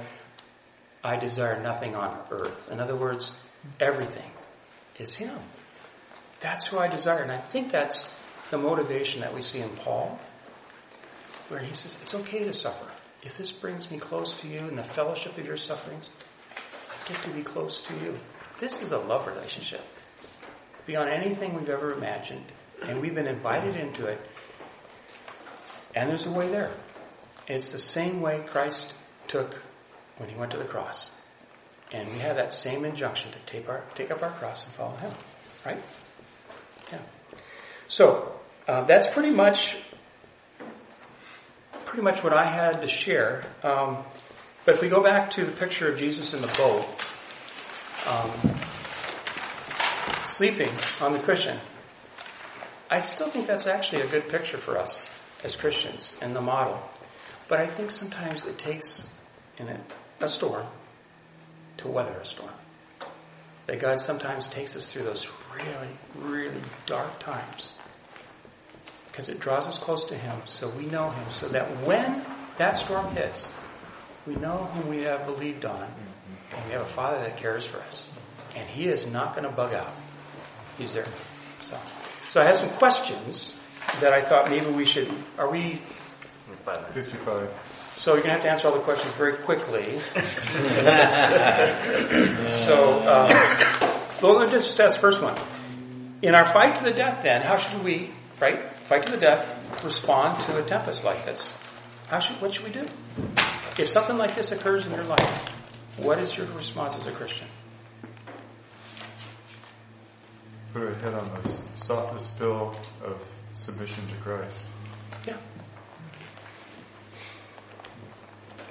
I desire nothing on earth. In other words, everything is Him. That's who I desire. And I think that's the motivation that we see in Paul, where he says, it's okay to suffer. If this brings me close to you in the fellowship of your sufferings, I get to be close to you. This is a love relationship beyond anything we've ever imagined. And we've been invited into it. And there's a way there. It's the same way Christ took when he went to the cross. And we have that same injunction to take, our, take up our cross and follow him. Right? Yeah. So, uh, that's pretty much pretty much what I had to share. Um, but if we go back to the picture of Jesus in the boat, um, sleeping on the cushion, I still think that's actually a good picture for us as Christians and the model. But I think sometimes it takes in a, a storm to weather a storm. That God sometimes takes us through those really, really dark times because it draws us close to Him so we know Him so that when that storm hits, we know whom we have believed on and we have a Father that cares for us. And He is not going to bug out. He's there. So, so I have some questions that I thought maybe we should, are we? 55. So you're going to have to answer all the questions very quickly. so, um, well, let's just ask the first one. In our fight to the death, then, how should we, right, fight to the death, respond to a tempest like this? How should, what should we do? If something like this occurs in your life, what is your response as a Christian? Put our head on the softest pill of submission to Christ. Yeah.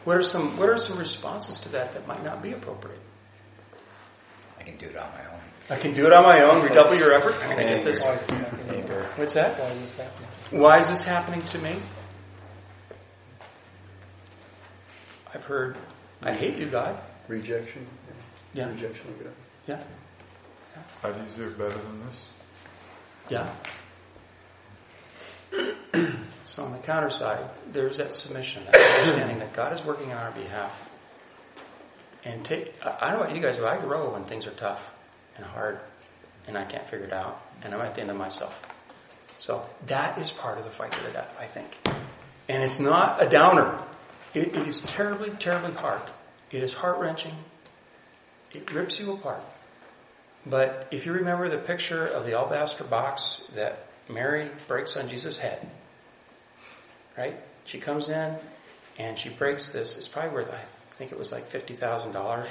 What are some What are some responses to that that might not be appropriate? I can do it on my own. I can do it on my own. Redouble your effort. I'm going to get this. What's that? Why is this happening? Why is this happening to me? I've heard, I hate you, God. Rejection. Yeah. Rejection of God. Yeah. I deserve better than this. Yeah. so on the counter side, there's that submission, that understanding that God is working on our behalf. And take, I don't know about you guys, but I grow when things are tough and hard and I can't figure it out and I'm at the end of myself. So that is part of the fight to the death, I think. And it's not a downer. It, it is terribly, terribly hard. It is heart wrenching. It rips you apart. But if you remember the picture of the alabaster box that Mary breaks on Jesus' head, right? She comes in and she breaks this. It's probably worth, I think it was like $50,000.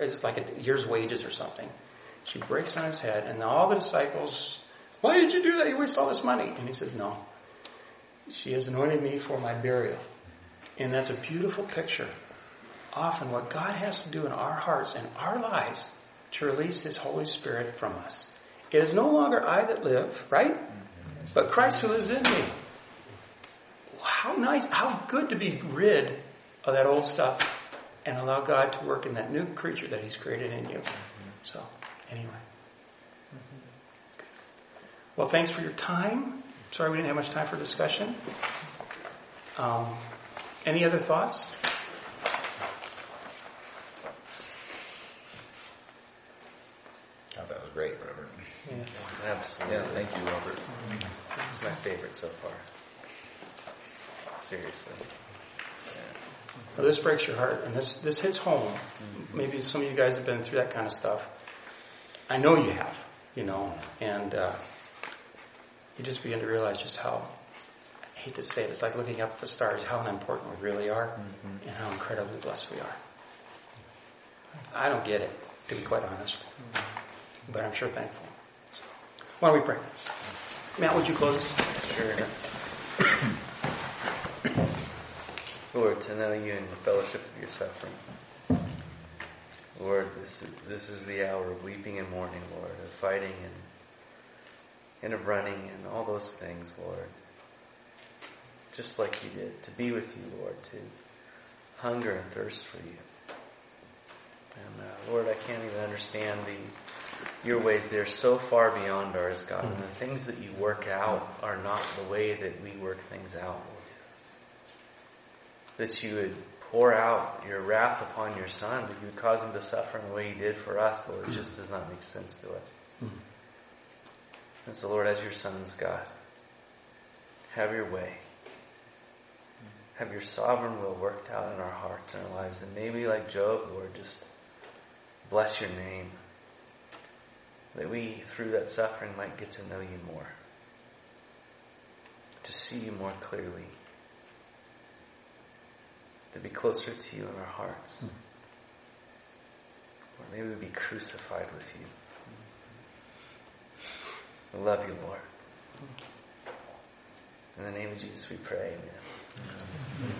It's like a year's wages or something. She breaks on his head and all the disciples Why did you do that? You waste all this money. And he says, No. She has anointed me for my burial. And that's a beautiful picture. Often what God has to do in our hearts and our lives to release His Holy Spirit from us. It is no longer I that live, right? But Christ who lives in me. How nice, how good to be rid of that old stuff and allow God to work in that new creature that He's created in you. So, anyway. Well, thanks for your time. Sorry we didn't have much time for discussion. Um, any other thoughts? Oh, that was great, Robert. Absolutely. Yeah, thank you, Robert. It's my favorite so far. Seriously. Well, this breaks your heart, and this this hits home. Mm-hmm. Maybe some of you guys have been through that kind of stuff. I know you have, you know, and uh, you just begin to realize just how. I hate to say it, it's like looking up at the stars, how unimportant we really are, mm-hmm. and how incredibly blessed we are. I don't get it, to be quite honest, mm-hmm. But I'm sure thankful. Why don't we pray? Matt, would you close? Sure. Lord, to know you in the fellowship of your suffering. Lord, this is, this is the hour of weeping and mourning, Lord, of fighting and, and of running and all those things, Lord. Just like you did, to be with you, Lord, to hunger and thirst for you. And uh, Lord, I can't even understand the your ways. They're so far beyond ours, God. And the things that you work out are not the way that we work things out, that you would pour out your wrath upon your son, that you would cause him to suffer in the way he did for us, Lord, just does not make sense to us. And so, Lord, as your sons, God, have your way. Have your sovereign will worked out in our hearts and our lives. And maybe like Job, Lord, just bless your name. That we, through that suffering, might get to know you more. To see you more clearly to be closer to you in our hearts. Hmm. Or maybe we be crucified with you. We love you, Lord. Hmm. In the name of Jesus we pray, amen.